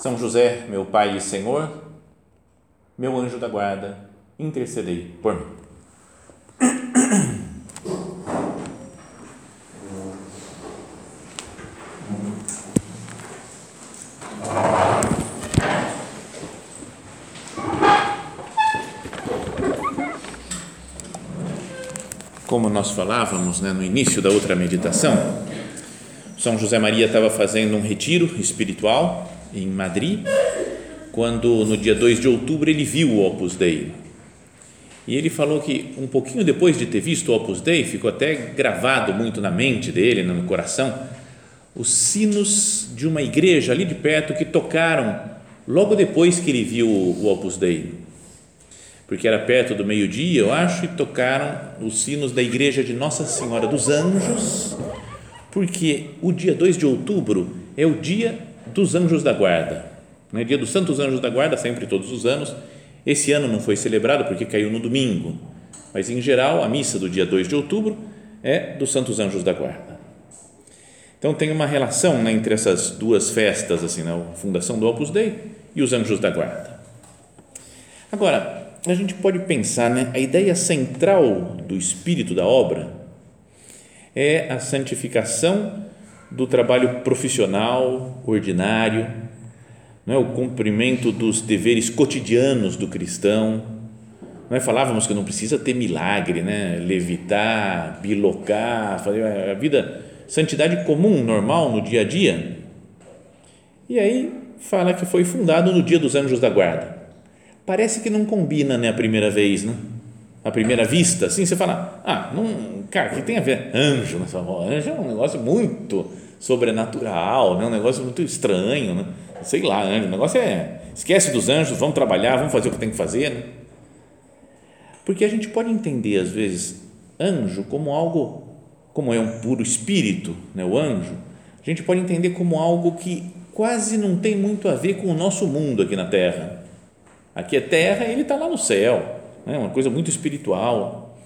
são José, meu Pai e Senhor, meu anjo da guarda, intercedei por mim. Como nós falávamos né, no início da outra meditação, São José Maria estava fazendo um retiro espiritual em Madrid, quando no dia 2 de outubro ele viu o Opus Dei. E ele falou que um pouquinho depois de ter visto o Opus Dei, ficou até gravado muito na mente dele, no coração, os sinos de uma igreja ali de perto que tocaram logo depois que ele viu o Opus Dei. Porque era perto do meio-dia, eu acho, e tocaram os sinos da igreja de Nossa Senhora dos Anjos, porque o dia 2 de outubro é o dia dos anjos da guarda. Né? Dia dos Santos Anjos da Guarda, sempre todos os anos. Esse ano não foi celebrado porque caiu no domingo, mas em geral a missa do dia 2 de outubro é dos Santos Anjos da Guarda. Então tem uma relação né, entre essas duas festas, assim, né, a fundação do Opus Dei e os Anjos da Guarda. Agora, a gente pode pensar, né, a ideia central do espírito da obra é a santificação do trabalho profissional, ordinário, não é? o cumprimento dos deveres cotidianos do cristão. Não é? Falávamos que não precisa ter milagre, né? levitar, bilocar, fazer a vida, santidade comum, normal, no dia a dia. E aí fala que foi fundado no dia dos anjos da guarda. Parece que não combina né, a primeira vez, né? primeira vista, assim, você fala, ah, não, cara, o que tem a ver? Anjo voz. Anjo é um negócio muito sobrenatural, né? um negócio muito estranho, né? sei lá, anjo, o negócio é, esquece dos anjos, vamos trabalhar, vamos fazer o que tem que fazer, né? Porque a gente pode entender, às vezes, anjo como algo, como é um puro espírito, né? o anjo, a gente pode entender como algo que quase não tem muito a ver com o nosso mundo aqui na Terra. Aqui é terra ele está lá no céu né? uma coisa muito espiritual.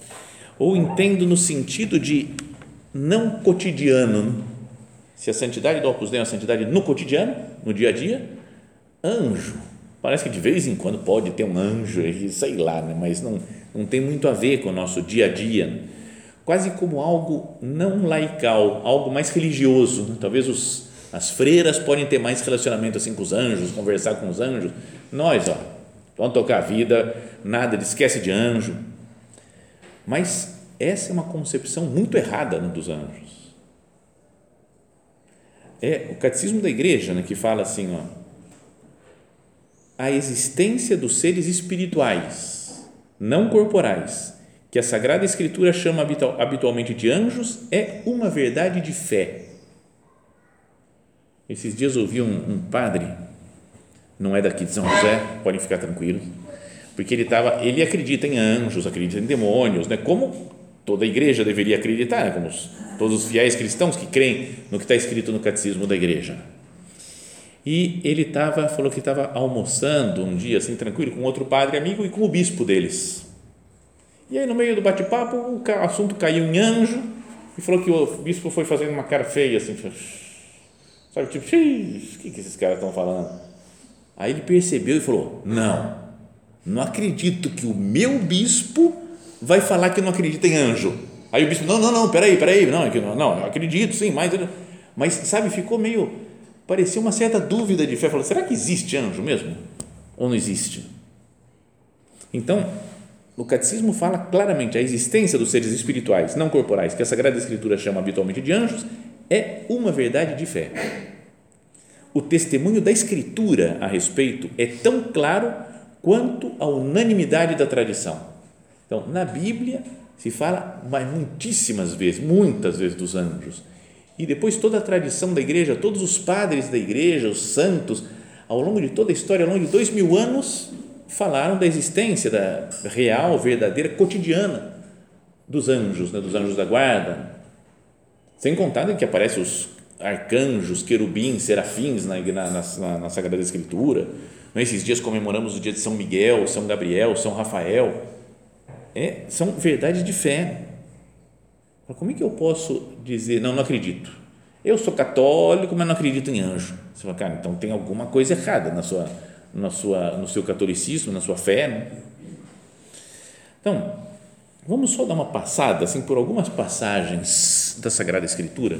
Ou entendo no sentido de não cotidiano. Se a santidade do Opus Dei é uma santidade no cotidiano, no dia a dia, anjo. Parece que de vez em quando pode ter um anjo, sei lá, né? mas não, não tem muito a ver com o nosso dia a dia. Quase como algo não laical, algo mais religioso. Né? Talvez os, as freiras podem ter mais relacionamento assim com os anjos, conversar com os anjos. Nós, ó, vamos tocar a vida nada, esquece de anjo. Mas essa é uma concepção muito errada né, dos anjos. É o catecismo da igreja né, que fala assim: ó, a existência dos seres espirituais, não corporais, que a Sagrada Escritura chama habitualmente de anjos, é uma verdade de fé. Esses dias ouvi um, um padre, não é daqui de São José, podem ficar tranquilos porque ele estava, ele acredita em anjos, acredita em demônios, né? Como toda a igreja deveria acreditar, né? como os, todos os fiéis cristãos que creem no que está escrito no catecismo da igreja. E ele estava, falou que estava almoçando um dia assim tranquilo com outro padre amigo e com o bispo deles. E aí no meio do bate-papo o assunto caiu em anjo e falou que o bispo foi fazendo uma cara feia assim, sabe tipo, o que que esses caras estão falando? Aí ele percebeu e falou, não não acredito que o meu bispo vai falar que não acredita em anjo. Aí o bispo, não, não, não, peraí, peraí, não, é não, não, acredito, sim, mas, mas, sabe, ficou meio, parecia uma certa dúvida de fé, falou, será que existe anjo mesmo? Ou não existe? Então, o catecismo fala claramente a existência dos seres espirituais, não corporais, que a Sagrada Escritura chama habitualmente de anjos, é uma verdade de fé. O testemunho da Escritura a respeito é tão claro quanto à unanimidade da tradição. Então, na Bíblia se fala mas muitíssimas vezes, muitas vezes dos anjos. E depois toda a tradição da igreja, todos os padres da igreja, os santos, ao longo de toda a história, ao longo de dois mil anos, falaram da existência da real, verdadeira, cotidiana dos anjos, né, dos anjos da guarda. Sem contar que aparecem os arcanjos, querubins, serafins na, na, na, na Sagrada Escritura. Nesses dias comemoramos o dia de São Miguel, São Gabriel, São Rafael. É, são verdades de fé. Como é que eu posso dizer, não, não acredito? Eu sou católico, mas não acredito em anjo. Você fala, cara, então tem alguma coisa errada na sua, na sua, no seu catolicismo, na sua fé. Né? Então, vamos só dar uma passada assim, por algumas passagens da Sagrada Escritura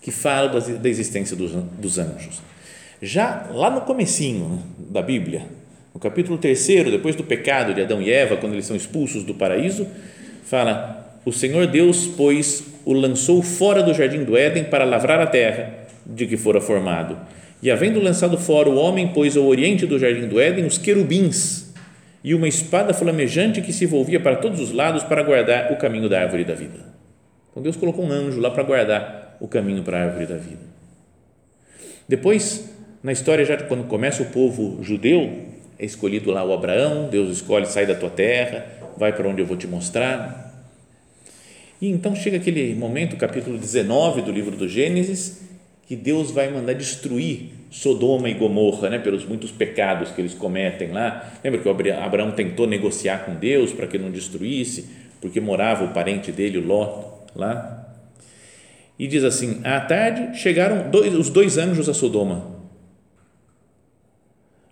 que falam da existência dos, dos anjos. Já lá no comecinho da Bíblia, no capítulo 3, depois do pecado de Adão e Eva, quando eles são expulsos do paraíso, fala: O Senhor Deus, pois, o lançou fora do jardim do Éden para lavrar a terra de que fora formado. E havendo lançado fora o homem, pôs ao oriente do jardim do Éden os querubins e uma espada flamejante que se volvia para todos os lados para guardar o caminho da árvore da vida. Então Deus colocou um anjo lá para guardar o caminho para a árvore da vida. Depois, na história, já quando começa o povo judeu, é escolhido lá o Abraão, Deus escolhe, sai da tua terra, vai para onde eu vou te mostrar. E então chega aquele momento, capítulo 19 do livro do Gênesis, que Deus vai mandar destruir Sodoma e Gomorra, né, pelos muitos pecados que eles cometem lá. Lembra que Abraão tentou negociar com Deus para que não destruísse, porque morava o parente dele, o Ló, lá. E diz assim: à tarde chegaram dois, os dois anjos a Sodoma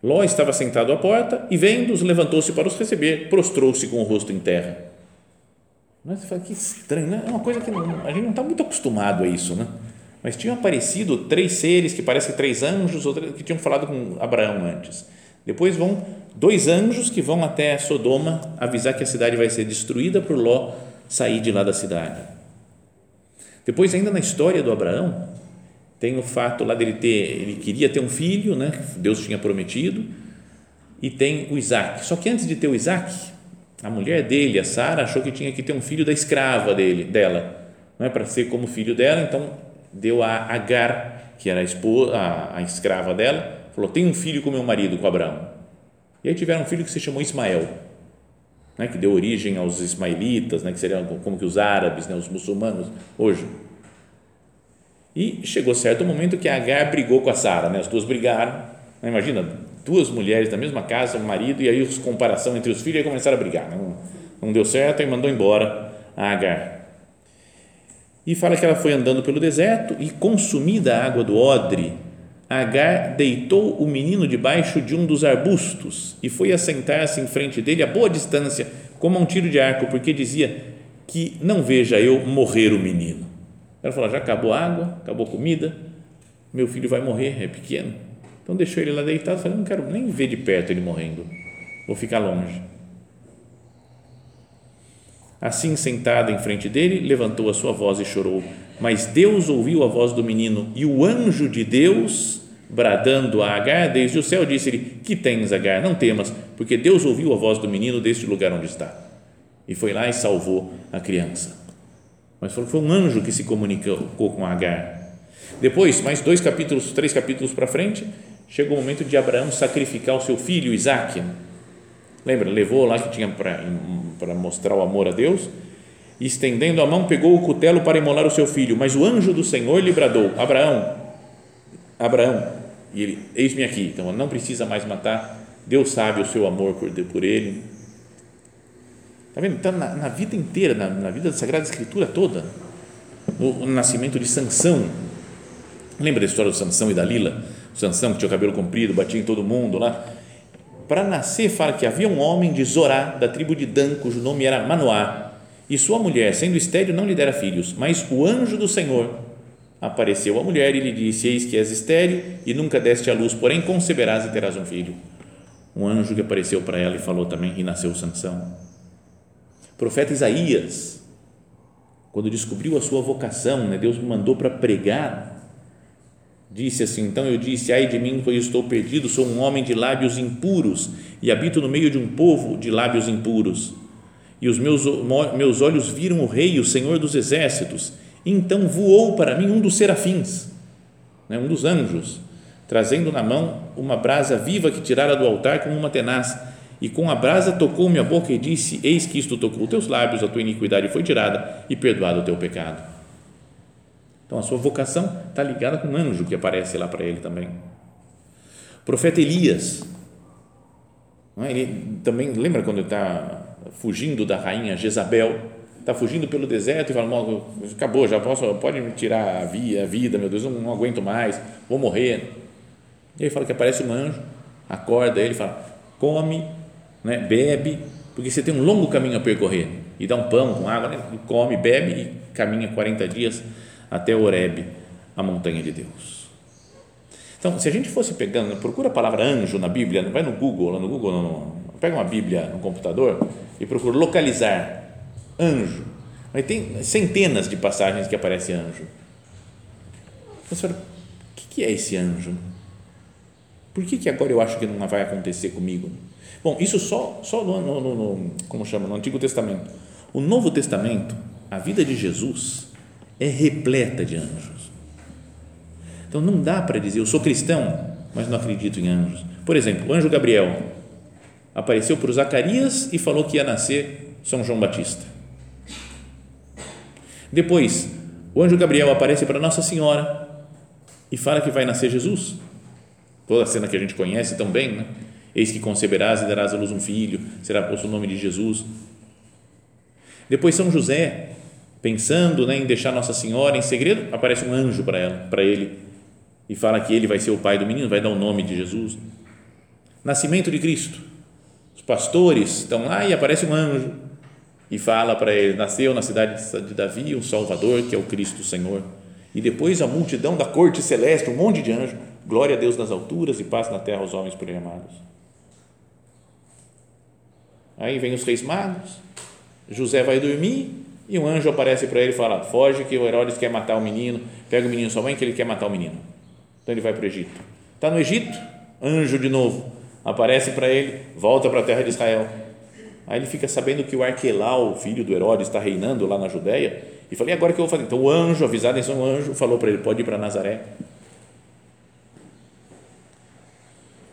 Ló estava sentado à porta e, vendo-os, levantou-se para os receber, prostrou-se com o rosto em terra. Mas você fala, que estranho, né? É uma coisa que a gente não está muito acostumado a isso, né? Mas tinham aparecido três seres que parecem três anjos que tinham falado com Abraão antes. Depois vão dois anjos que vão até Sodoma avisar que a cidade vai ser destruída por Ló sair de lá da cidade. Depois, ainda na história do Abraão, tem o fato lá dele ter, ele queria ter um filho, né? Deus tinha prometido, e tem o Isaac. Só que antes de ter o Isaac, a mulher dele, a Sara, achou que tinha que ter um filho da escrava dele, dela, não é para ser como filho dela, então deu a Agar, que era a, esposa, a, a escrava dela, falou: tem um filho com meu marido, com Abraão. E aí tiveram um filho que se chamou Ismael, né? que deu origem aos ismaelitas, né? que seriam como que os árabes, né? os muçulmanos hoje e chegou certo momento que Agar brigou com a Sara, né? as duas brigaram. Né? Imagina, duas mulheres da mesma casa, um marido, e aí a comparação entre os filhos, aí começaram a brigar. Não, não deu certo e mandou embora a Agar. E fala que ela foi andando pelo deserto e, consumida a água do odre, Agar deitou o menino debaixo de um dos arbustos e foi assentar-se em frente dele a boa distância, como a um tiro de arco, porque dizia que não veja eu morrer o menino. Ela falou: já acabou a água, acabou a comida, meu filho vai morrer, é pequeno. Então deixou ele lá deitado, falei: não quero nem ver de perto ele morrendo, vou ficar longe. Assim, sentada em frente dele, levantou a sua voz e chorou. Mas Deus ouviu a voz do menino e o anjo de Deus, bradando a Agar desde o céu, disse-lhe: Que tens, Agar? Não temas, porque Deus ouviu a voz do menino deste lugar onde está. E foi lá e salvou a criança mas falou foi um anjo que se comunicou com Agar. Depois, mais dois capítulos, três capítulos para frente, chegou o momento de Abraão sacrificar o seu filho Isaac. Lembra? Levou lá que tinha para mostrar o amor a Deus. E, estendendo a mão, pegou o cutelo para imolar o seu filho. Mas o anjo do Senhor lhe bradou: Abraão, Abraão. E ele: Eis-me aqui. Então, não precisa mais matar. Deus sabe o seu amor por, por ele Está vendo? Então, na, na, vida inteira, na, na, vida da Sagrada Escritura toda, o, o, nascimento de Sansão. Lembra da história do Sansão e da Lila? O Sansão que tinha o cabelo comprido, batia em todo mundo lá. Para nascer, fala que havia um homem de Zorá, da tribo de Dan, cujo nome era Manoá, e sua mulher, sendo estéril, não lhe dera filhos, mas o anjo do Senhor apareceu à mulher e lhe disse: Eis que és estéril e nunca deste à luz, porém conceberás e terás um filho. Um anjo que apareceu para ela e falou também, e nasceu Sansão profeta Isaías, quando descobriu a sua vocação, né, Deus me mandou para pregar, disse assim: Então eu disse, ai de mim, pois estou perdido, sou um homem de lábios impuros e habito no meio de um povo de lábios impuros. E os meus, meus olhos viram o Rei, o Senhor dos Exércitos. Então voou para mim um dos serafins, né, um dos anjos, trazendo na mão uma brasa viva que tirara do altar com uma tenaz, e com a brasa tocou minha boca e disse: Eis que isto tocou teus lábios, a tua iniquidade foi tirada e perdoado o teu pecado. Então a sua vocação está ligada com um anjo que aparece lá para ele também. O profeta Elias, é? ele também lembra quando ele está fugindo da rainha Jezabel, está fugindo pelo deserto e fala: acabou, já posso, pode me tirar a vida, meu Deus, eu não aguento mais, vou morrer. E ele fala que aparece um anjo, acorda ele, fala: come, né, bebe, porque você tem um longo caminho a percorrer. E dá um pão com água, né, come, bebe e caminha 40 dias até Horebe, a montanha de Deus. Então, se a gente fosse pegando, procura a palavra anjo na Bíblia, vai no Google, lá no Google, pega uma Bíblia no computador e procura localizar anjo. Aí tem centenas de passagens que aparece anjo. Professor, o que é esse anjo? Por que, que agora eu acho que não vai acontecer comigo? Bom, isso só, só no, no, no, como chama, no Antigo Testamento. O Novo Testamento, a vida de Jesus é repleta de anjos. Então não dá para dizer, eu sou cristão, mas não acredito em anjos. Por exemplo, o anjo Gabriel apareceu para o Zacarias e falou que ia nascer São João Batista. Depois, o anjo Gabriel aparece para Nossa Senhora e fala que vai nascer Jesus toda a cena que a gente conhece tão bem, né? Eis que conceberás e darás à luz um filho, será posto o nome de Jesus. Depois São José, pensando né, em deixar Nossa Senhora em segredo, aparece um anjo para ela, para ele e fala que ele vai ser o pai do menino, vai dar o nome de Jesus. Nascimento de Cristo. Os pastores estão lá e aparece um anjo e fala para ele: nasceu na cidade de Davi um Salvador que é o Cristo Senhor. E depois a multidão da corte celeste, um monte de anjos Glória a Deus nas alturas e paz na terra aos homens por amados. Aí vem os reis magos, José vai dormir e um anjo aparece para ele e fala: Foge que o Herodes quer matar o menino, pega o menino sua mãe que ele quer matar o menino. Então ele vai para o Egito. Está no Egito, anjo de novo, aparece para ele, volta para a terra de Israel. Aí ele fica sabendo que o Arquelau, filho do Herodes, está reinando lá na Judéia, e falei: agora que eu vou fazer? Então o anjo, avisado em São Anjo, falou para ele: pode ir para Nazaré.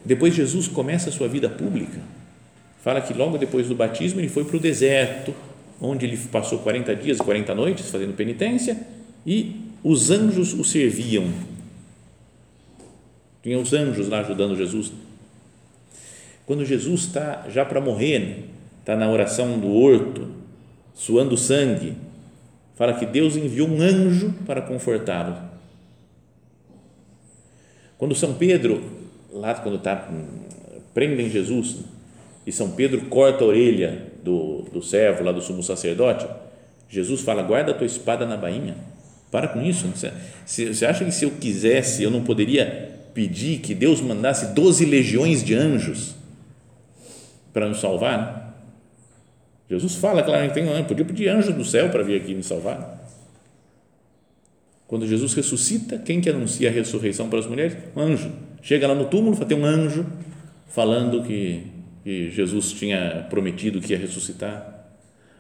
Depois Jesus começa a sua vida pública. Fala que logo depois do batismo ele foi para o deserto, onde ele passou 40 dias e 40 noites fazendo penitência e os anjos o serviam. Tinha os anjos lá ajudando Jesus. Quando Jesus está já para morrer, está na oração do horto, suando sangue, fala que Deus enviou um anjo para confortá-lo. Quando São Pedro lá quando está prendem Jesus e São Pedro corta a orelha do, do servo lá do sumo sacerdote, Jesus fala, guarda a tua espada na bainha, para com isso, você, você acha que se eu quisesse, eu não poderia pedir que Deus mandasse 12 legiões de anjos para nos salvar? Jesus fala claramente, tem, podia pedir anjos do céu para vir aqui me salvar. Quando Jesus ressuscita, quem que anuncia a ressurreição para as mulheres? Um anjo Chega lá no túmulo, tem um anjo falando que, que Jesus tinha prometido que ia ressuscitar.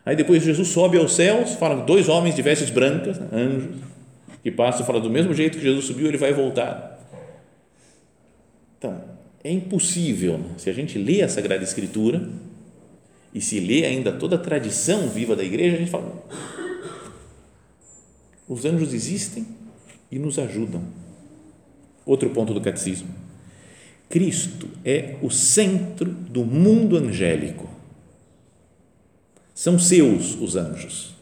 Aí depois Jesus sobe aos céus, fala dois homens de vestes brancas, né, anjos, que passam e fala do mesmo jeito que Jesus subiu, ele vai voltar. Então, é impossível, né? se a gente lê a Sagrada Escritura e se lê ainda toda a tradição viva da igreja, a gente fala: os anjos existem e nos ajudam Outro ponto do catecismo. Cristo é o centro do mundo angélico. São seus os anjos.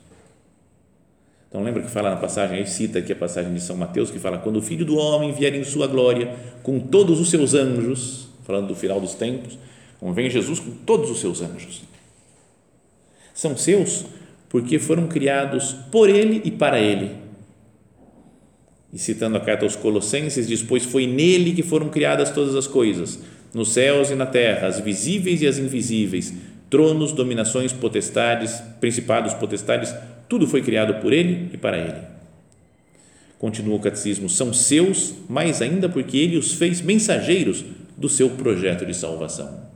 Então lembra que fala na passagem, aí cita aqui a passagem de São Mateus que fala quando o Filho do homem vier em sua glória com todos os seus anjos, falando do final dos tempos, como vem Jesus com todos os seus anjos. São seus porque foram criados por ele e para ele e citando a carta aos Colossenses, diz: Pois foi nele que foram criadas todas as coisas, nos céus e na terra, as visíveis e as invisíveis, tronos, dominações, potestades, principados, potestades, tudo foi criado por ele e para ele. Continua o catecismo: são seus, mais ainda porque ele os fez mensageiros do seu projeto de salvação.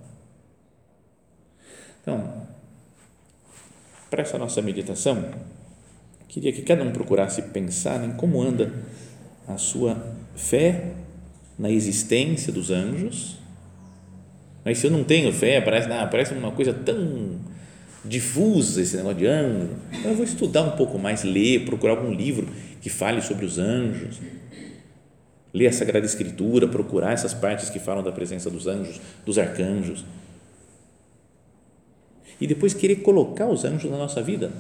Então, para essa nossa meditação, queria que cada um procurasse pensar em como anda a sua fé na existência dos anjos. Mas se eu não tenho fé, parece, ah, parece uma coisa tão difusa esse negócio de anjo. Então eu vou estudar um pouco mais, ler, procurar algum livro que fale sobre os anjos. Ler a Sagrada Escritura, procurar essas partes que falam da presença dos anjos, dos arcanjos. E depois querer colocar os anjos na nossa vida.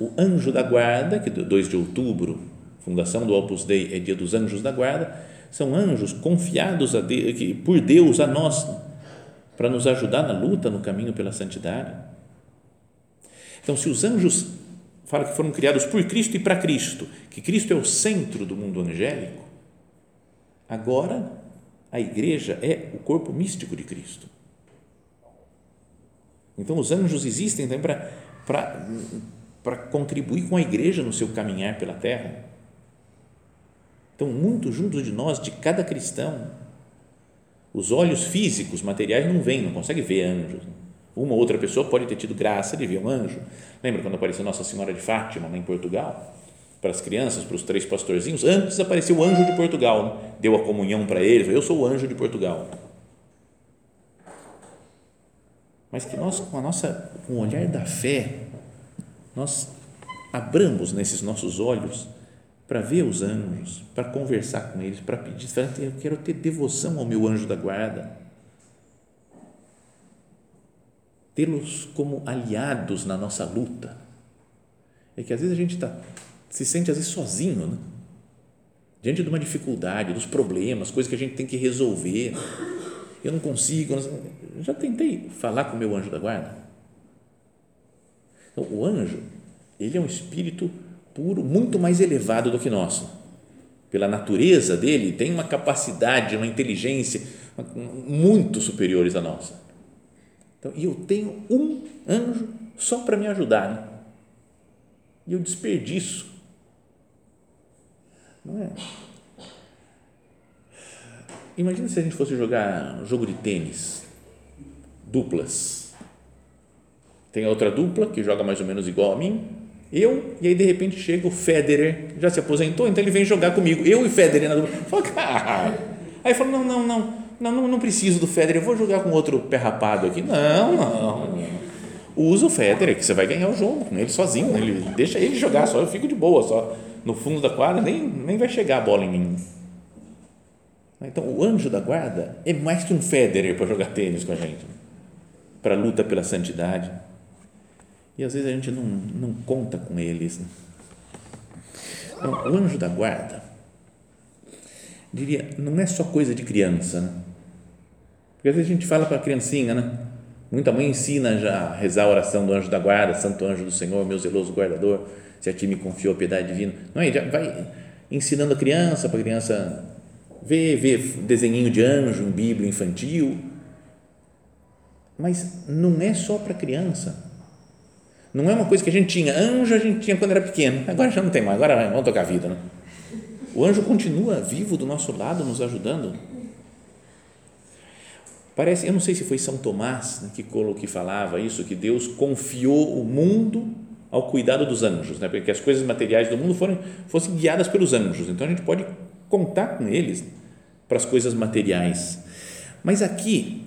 O anjo da guarda, que 2 de outubro, fundação do Opus Dei, é dia dos anjos da guarda, são anjos confiados Deus, por Deus a nós, para nos ajudar na luta, no caminho pela santidade. Então, se os anjos falam que foram criados por Cristo e para Cristo, que Cristo é o centro do mundo angélico, agora a igreja é o corpo místico de Cristo. Então, os anjos existem também para, para, para contribuir com a igreja no seu caminhar pela terra então, muito junto de nós, de cada cristão. Os olhos físicos, materiais, não veem, não conseguem ver anjos. Uma ou outra pessoa pode ter tido graça de ver um anjo. Lembra quando apareceu Nossa Senhora de Fátima, lá em Portugal? Para as crianças, para os três pastorzinhos. Antes apareceu o anjo de Portugal, né? deu a comunhão para eles. Eu sou o anjo de Portugal. Mas que nós, com a nossa, com o olhar da fé, nós abramos nesses nossos olhos para ver os anjos, para conversar com eles, para pedir, eu quero ter devoção ao meu anjo da guarda, tê-los como aliados na nossa luta. É que às vezes a gente tá, se sente às vezes sozinho, né? diante de uma dificuldade, dos problemas, coisas que a gente tem que resolver. Eu não consigo, já tentei falar com o meu anjo da guarda. Então, o anjo, ele é um espírito puro, muito mais elevado do que nosso. Pela natureza dele, tem uma capacidade, uma inteligência muito superiores à nossa. Então, e eu tenho um anjo só para me ajudar. Né? E eu desperdiço. Não é? Imagina se a gente fosse jogar um jogo de tênis, duplas. Tem outra dupla que joga mais ou menos igual a mim, eu, e aí de repente chega o Federer, já se aposentou, então ele vem jogar comigo. Eu e Federer na dupla. Fala, cara. Aí falou: não, não, não, não, não, preciso do Federer, eu vou jogar com outro pé rapado aqui. Não, não. Usa o Federer, que você vai ganhar o jogo com ele sozinho. Ele, deixa ele jogar só, eu fico de boa, só no fundo da quadra, nem, nem vai chegar a bola em mim. Então, o anjo da guarda é mais que um Federer para jogar tênis com a gente, para a luta pela santidade e às vezes a gente não, não conta com eles. Né? Então, o anjo da guarda, diria, não é só coisa de criança, né? Porque às vezes a gente fala para a criancinha, né? Muita mãe ensina já a rezar a oração do anjo da guarda, Santo anjo do Senhor, meu zeloso guardador, se a ti me confiou a piedade divina. Não é? Já vai ensinando a criança, para a criança ver, ver desenhinho de anjo em Bíblia infantil. Mas não é só para criança não é uma coisa que a gente tinha. Anjo a gente tinha quando era pequeno. Agora já não tem mais. Agora vamos tocar a vida. Né? O anjo continua vivo do nosso lado, nos ajudando. Parece, eu não sei se foi São Tomás né, que, que falava isso, que Deus confiou o mundo ao cuidado dos anjos, né, porque as coisas materiais do mundo foram, fossem guiadas pelos anjos. Então a gente pode contar com eles para as coisas materiais. Mas aqui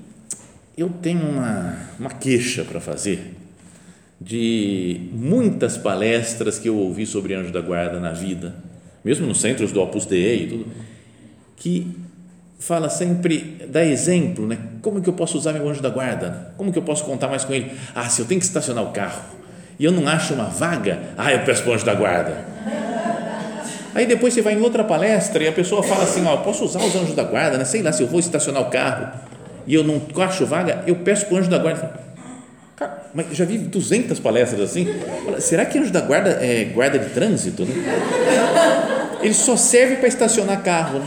eu tenho uma, uma queixa para fazer de muitas palestras que eu ouvi sobre anjo da guarda na vida, mesmo nos centros do Opus Dei e tudo, que fala sempre, dá exemplo, né? Como que eu posso usar meu anjo da guarda? Como que eu posso contar mais com ele? Ah, se eu tenho que estacionar o carro e eu não acho uma vaga, ah, eu peço para o anjo da guarda. Aí depois você vai em outra palestra e a pessoa fala assim, ó, posso usar os anjos da guarda, né? Sei lá, se eu vou estacionar o carro e eu não acho vaga, eu peço para o anjo da guarda. Cara, mas já vi 200 palestras assim. Será que anjo da guarda é guarda de trânsito? Né? Ele só serve para estacionar carro. Né?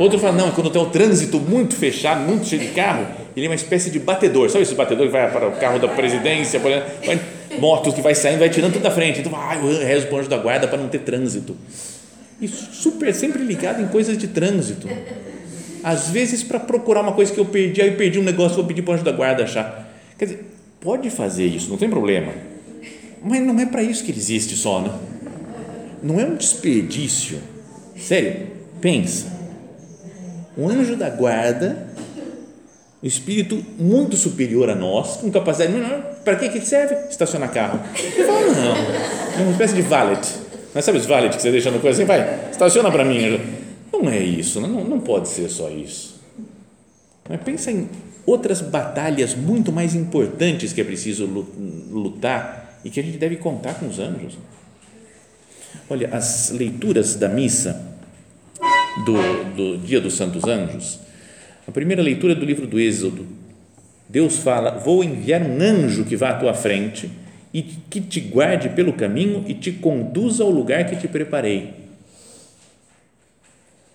Outro fala, não, quando tem o trânsito muito fechado, muito cheio de carro, ele é uma espécie de batedor. Sabe esse batedor que vai para o carro da presidência, por exemplo, motos que vai saindo, vai tirando tudo da frente. Então, ah, eu rezo para o anjo da guarda para não ter trânsito. E super, sempre ligado em coisas de trânsito. Às vezes, para procurar uma coisa que eu perdi, aí eu perdi um negócio, vou pedir para o anjo da guarda achar Quer dizer, pode fazer isso, não tem problema. Mas não é para isso que ele existe só, né? Não é um desperdício. Sério, pensa. um anjo da guarda, um espírito muito superior a nós, com capacidade. Para que, que serve? Estacionar carro. Fala, não. É uma espécie de valet. Mas sabe os valet que você deixa no coisa assim? Vai, estaciona para mim. Não é isso, não, não pode ser só isso. Mas pensa em outras batalhas muito mais importantes que é preciso lutar e que a gente deve contar com os anjos. Olha, as leituras da missa do, do Dia dos Santos Anjos, a primeira leitura é do livro do Êxodo. Deus fala: Vou enviar um anjo que vá à tua frente e que te guarde pelo caminho e te conduza ao lugar que te preparei.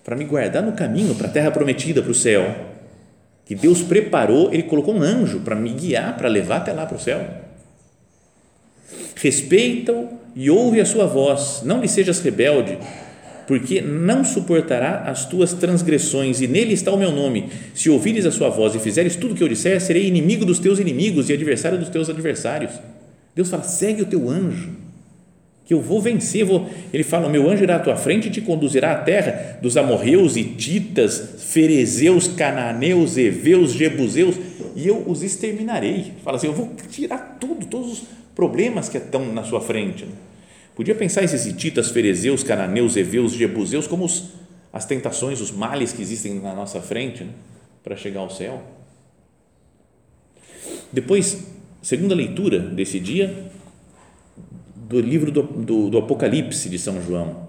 Para me guardar no caminho, para a terra prometida, para o céu que Deus preparou, Ele colocou um anjo para me guiar, para levar até lá para o céu. Respeita-o e ouve a sua voz, não lhe sejas rebelde, porque não suportará as tuas transgressões, e nele está o meu nome. Se ouvires a sua voz e fizeres tudo o que eu disser, serei inimigo dos teus inimigos e adversário dos teus adversários. Deus fala: segue o teu anjo que eu vou vencer. Vou. Ele fala: meu anjo irá à tua frente e te conduzirá à terra dos amorreus, ititas, ferezeus, cananeus, heveus, jebuseus, e eu os exterminarei. Fala assim: eu vou tirar tudo, todos os problemas que estão na sua frente. Podia pensar esses ititas, ferezeus, cananeus, heveus, jebuseus como os, as tentações, os males que existem na nossa frente né, para chegar ao céu. Depois, segunda leitura desse dia, do livro do, do, do, Apocalipse de São João.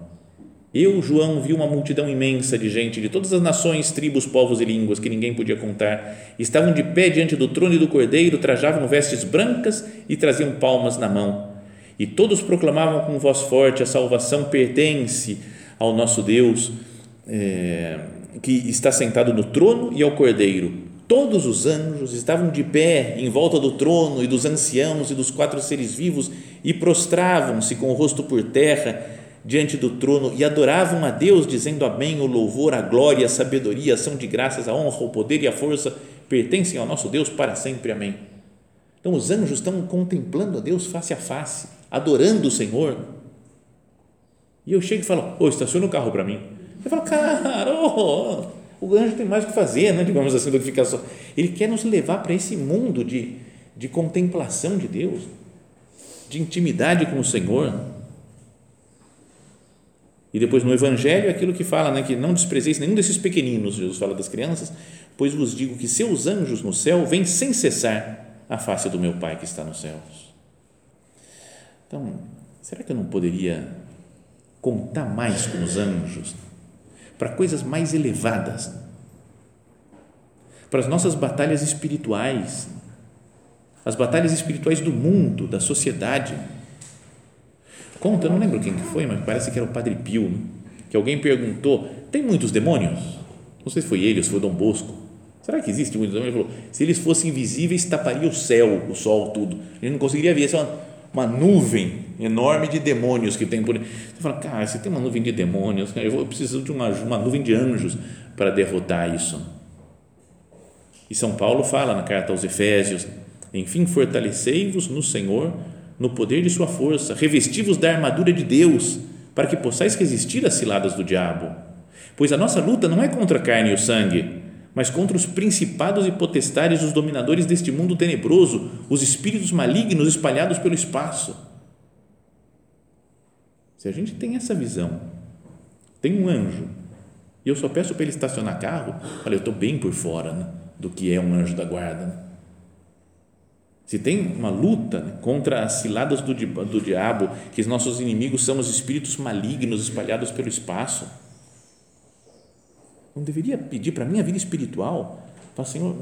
Eu, João, vi uma multidão imensa de gente de todas as nações, tribos, povos e línguas que ninguém podia contar. Estavam de pé diante do trono e do cordeiro, trajavam vestes brancas e traziam palmas na mão. E todos proclamavam com voz forte: a salvação pertence ao nosso Deus, é, que está sentado no trono e ao cordeiro Todos os anjos estavam de pé em volta do trono e dos anciãos e dos quatro seres vivos e prostravam-se com o rosto por terra diante do trono e adoravam a Deus, dizendo Amém, o louvor, a glória, a sabedoria, a ação de graças, a honra, o poder e a força pertencem ao nosso Deus para sempre. Amém. Então os anjos estão contemplando a Deus face a face, adorando o Senhor. E eu chego e falo: Ô, estaciona o carro para mim. Eu falo, cara, oh, o anjo tem mais o que fazer, né, digamos assim, do que ficar só. Ele quer nos levar para esse mundo de, de contemplação de Deus, de intimidade com o Senhor. E depois no Evangelho, aquilo que fala, né, que não desprezeis nenhum desses pequeninos, Jesus fala das crianças, pois vos digo que seus anjos no céu vêm sem cessar a face do meu Pai que está nos céus. Então, será que eu não poderia contar mais com os anjos? para coisas mais elevadas, para as nossas batalhas espirituais, as batalhas espirituais do mundo, da sociedade. Conta, eu não lembro quem que foi, mas parece que era o Padre Pio, né? que alguém perguntou: tem muitos demônios? Não sei se foi ele ou se foi Dom Bosco. Será que existe muitos demônios? Ele falou: se eles fossem invisíveis, taparia o céu, o sol, tudo. Ele não conseguiria ver. Essa é uma, uma nuvem enorme de demônios que tem por. Você fala, cara, se tem uma nuvem de demônios, eu, vou, eu preciso de uma, uma nuvem de anjos para derrotar isso. E São Paulo fala na carta aos Efésios: enfim, fortalecei-vos no Senhor, no poder de Sua força, revesti-vos da armadura de Deus, para que possais resistir às ciladas do diabo. Pois a nossa luta não é contra a carne e o sangue, mas contra os principados e potestades, os dominadores deste mundo tenebroso, os espíritos malignos espalhados pelo espaço. Se a gente tem essa visão, tem um anjo, e eu só peço para ele estacionar carro, olha, eu estou bem por fora né, do que é um anjo da guarda. Né? Se tem uma luta né, contra as ciladas do, do diabo, que os nossos inimigos são os espíritos malignos espalhados pelo espaço, não deveria pedir para a minha vida espiritual, falar, Senhor,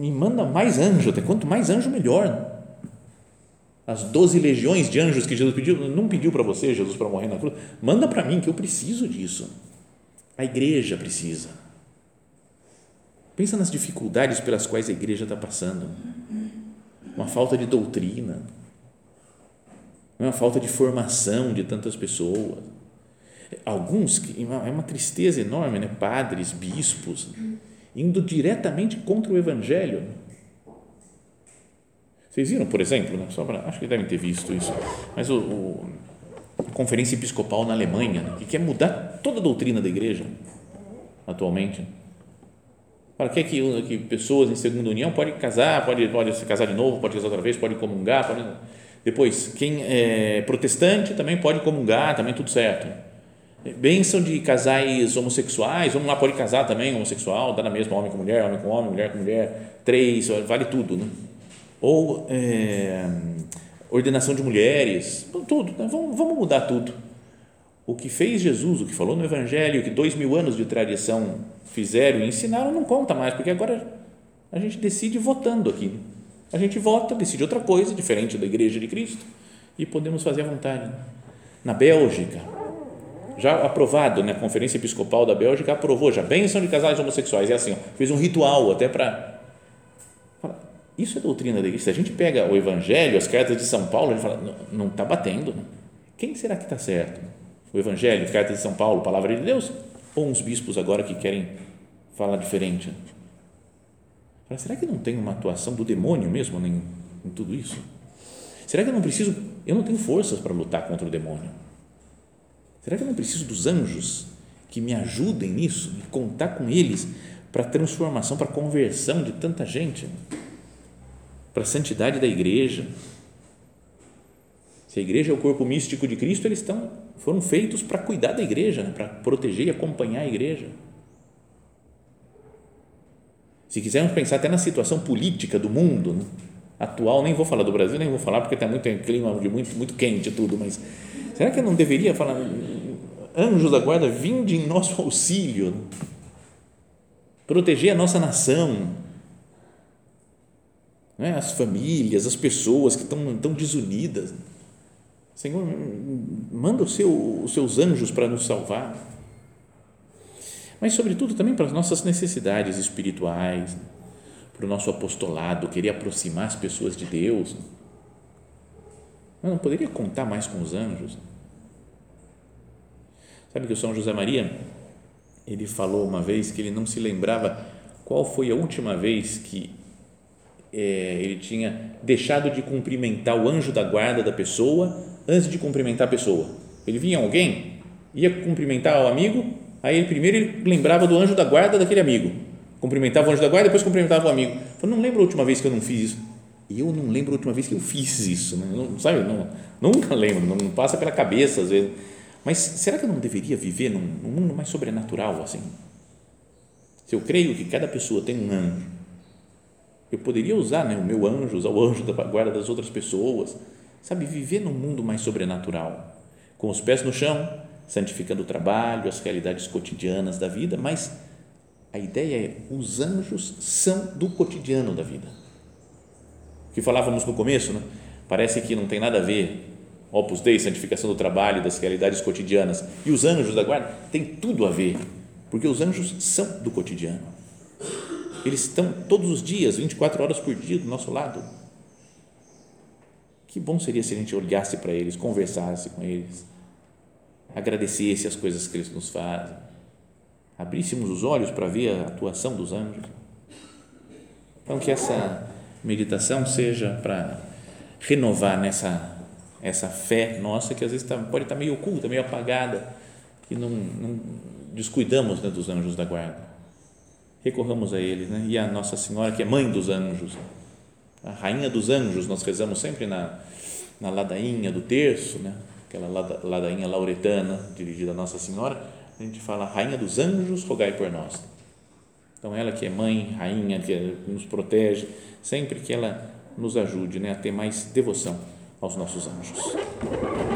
me manda mais anjo, até quanto mais anjo, melhor. As doze legiões de anjos que Jesus pediu, não pediu para você, Jesus, para morrer na cruz, manda para mim que eu preciso disso. A igreja precisa. Pensa nas dificuldades pelas quais a igreja está passando. Uma falta de doutrina, uma falta de formação de tantas pessoas. Alguns, é uma tristeza enorme, né? padres, bispos, indo diretamente contra o evangelho vocês viram, por exemplo, né, pra, acho que devem ter visto isso, mas o, o a Conferência Episcopal na Alemanha, né, que quer mudar toda a doutrina da igreja atualmente. Fala, quer que, que pessoas em segunda união podem casar, pode, pode se casar de novo, pode casar outra vez, pode comungar, pode... Depois, quem é protestante também pode comungar, também tudo certo. Bênção de casais homossexuais, vamos lá, pode casar também homossexual, dá na mesma, homem com mulher, homem com homem, mulher com mulher, três, vale tudo, né? Ou é, ordenação de mulheres, tudo, né? vamos, vamos mudar tudo. O que fez Jesus, o que falou no Evangelho, o que dois mil anos de tradição fizeram e ensinaram, não conta mais, porque agora a gente decide votando aqui. A gente vota, decide outra coisa, diferente da Igreja de Cristo, e podemos fazer à vontade. Na Bélgica, já aprovado, né, a Conferência Episcopal da Bélgica aprovou já bênção de casais homossexuais. É assim, ó, fez um ritual até para. Isso é doutrina da igreja. Se a gente pega o Evangelho, as cartas de São Paulo, a gente fala, não está batendo. Né? Quem será que está certo? O Evangelho, as cartas de São Paulo, palavra de Deus? Ou uns bispos agora que querem falar diferente? será que não tem uma atuação do demônio mesmo em, em tudo isso? Será que eu não preciso, eu não tenho forças para lutar contra o demônio? Será que eu não preciso dos anjos que me ajudem nisso e contar com eles para a transformação, para a conversão de tanta gente, para a santidade da igreja? Se a igreja é o corpo místico de Cristo, eles estão, foram feitos para cuidar da igreja, né? para proteger e acompanhar a igreja. Se quisermos pensar até na situação política do mundo né? atual, nem vou falar do Brasil, nem vou falar porque está muito clima de muito, muito quente tudo, mas será que eu não deveria falar anjos da guarda, vinde em nosso auxílio, proteger a nossa nação, né? as famílias, as pessoas que estão tão desunidas. Senhor, manda o seu, os seus anjos para nos salvar. Mas, sobretudo, também para as nossas necessidades espirituais, para o nosso apostolado, querer aproximar as pessoas de Deus. Eu não poderia contar mais com os anjos. Sabe que o São José Maria, ele falou uma vez que ele não se lembrava qual foi a última vez que é, ele tinha deixado de cumprimentar o anjo da guarda da pessoa antes de cumprimentar a pessoa. Ele vinha alguém, ia cumprimentar o amigo, aí ele, primeiro ele lembrava do anjo da guarda daquele amigo, cumprimentava o anjo da guarda, depois cumprimentava o amigo. Eu não lembro a última vez que eu não fiz isso. E eu não lembro a última vez que eu fiz isso, né? não, sabe? Não, nunca lembro, não, não passa pela cabeça às vezes mas será que eu não deveria viver num, num mundo mais sobrenatural assim? Se eu creio que cada pessoa tem um anjo, eu poderia usar né, o meu anjo, usar o anjo da guarda das outras pessoas, sabe? Viver num mundo mais sobrenatural, com os pés no chão, santificando o trabalho, as realidades cotidianas da vida, mas a ideia é: os anjos são do cotidiano da vida. O que falávamos no começo, né? parece que não tem nada a ver Opus Dei, santificação do trabalho, das realidades cotidianas. E os anjos da guarda tem tudo a ver, porque os anjos são do cotidiano. Eles estão todos os dias, 24 horas por dia do nosso lado. Que bom seria se a gente olhasse para eles, conversasse com eles, agradecesse as coisas que eles nos fazem, abríssemos os olhos para ver a atuação dos anjos. Então, que essa meditação seja para renovar nessa essa fé nossa que às vezes tá, pode estar tá meio oculta, meio apagada, que não, não descuidamos né, dos anjos da guarda. Recorramos a eles, né? E a Nossa Senhora, que é mãe dos anjos, a rainha dos anjos, nós rezamos sempre na, na ladainha do terço, né? aquela ladainha lauretana dirigida a Nossa Senhora, a gente fala, rainha dos anjos, rogai por nós. Então, ela que é mãe, rainha, que nos protege, sempre que ela nos ajude né, a ter mais devoção aos nossos anjos.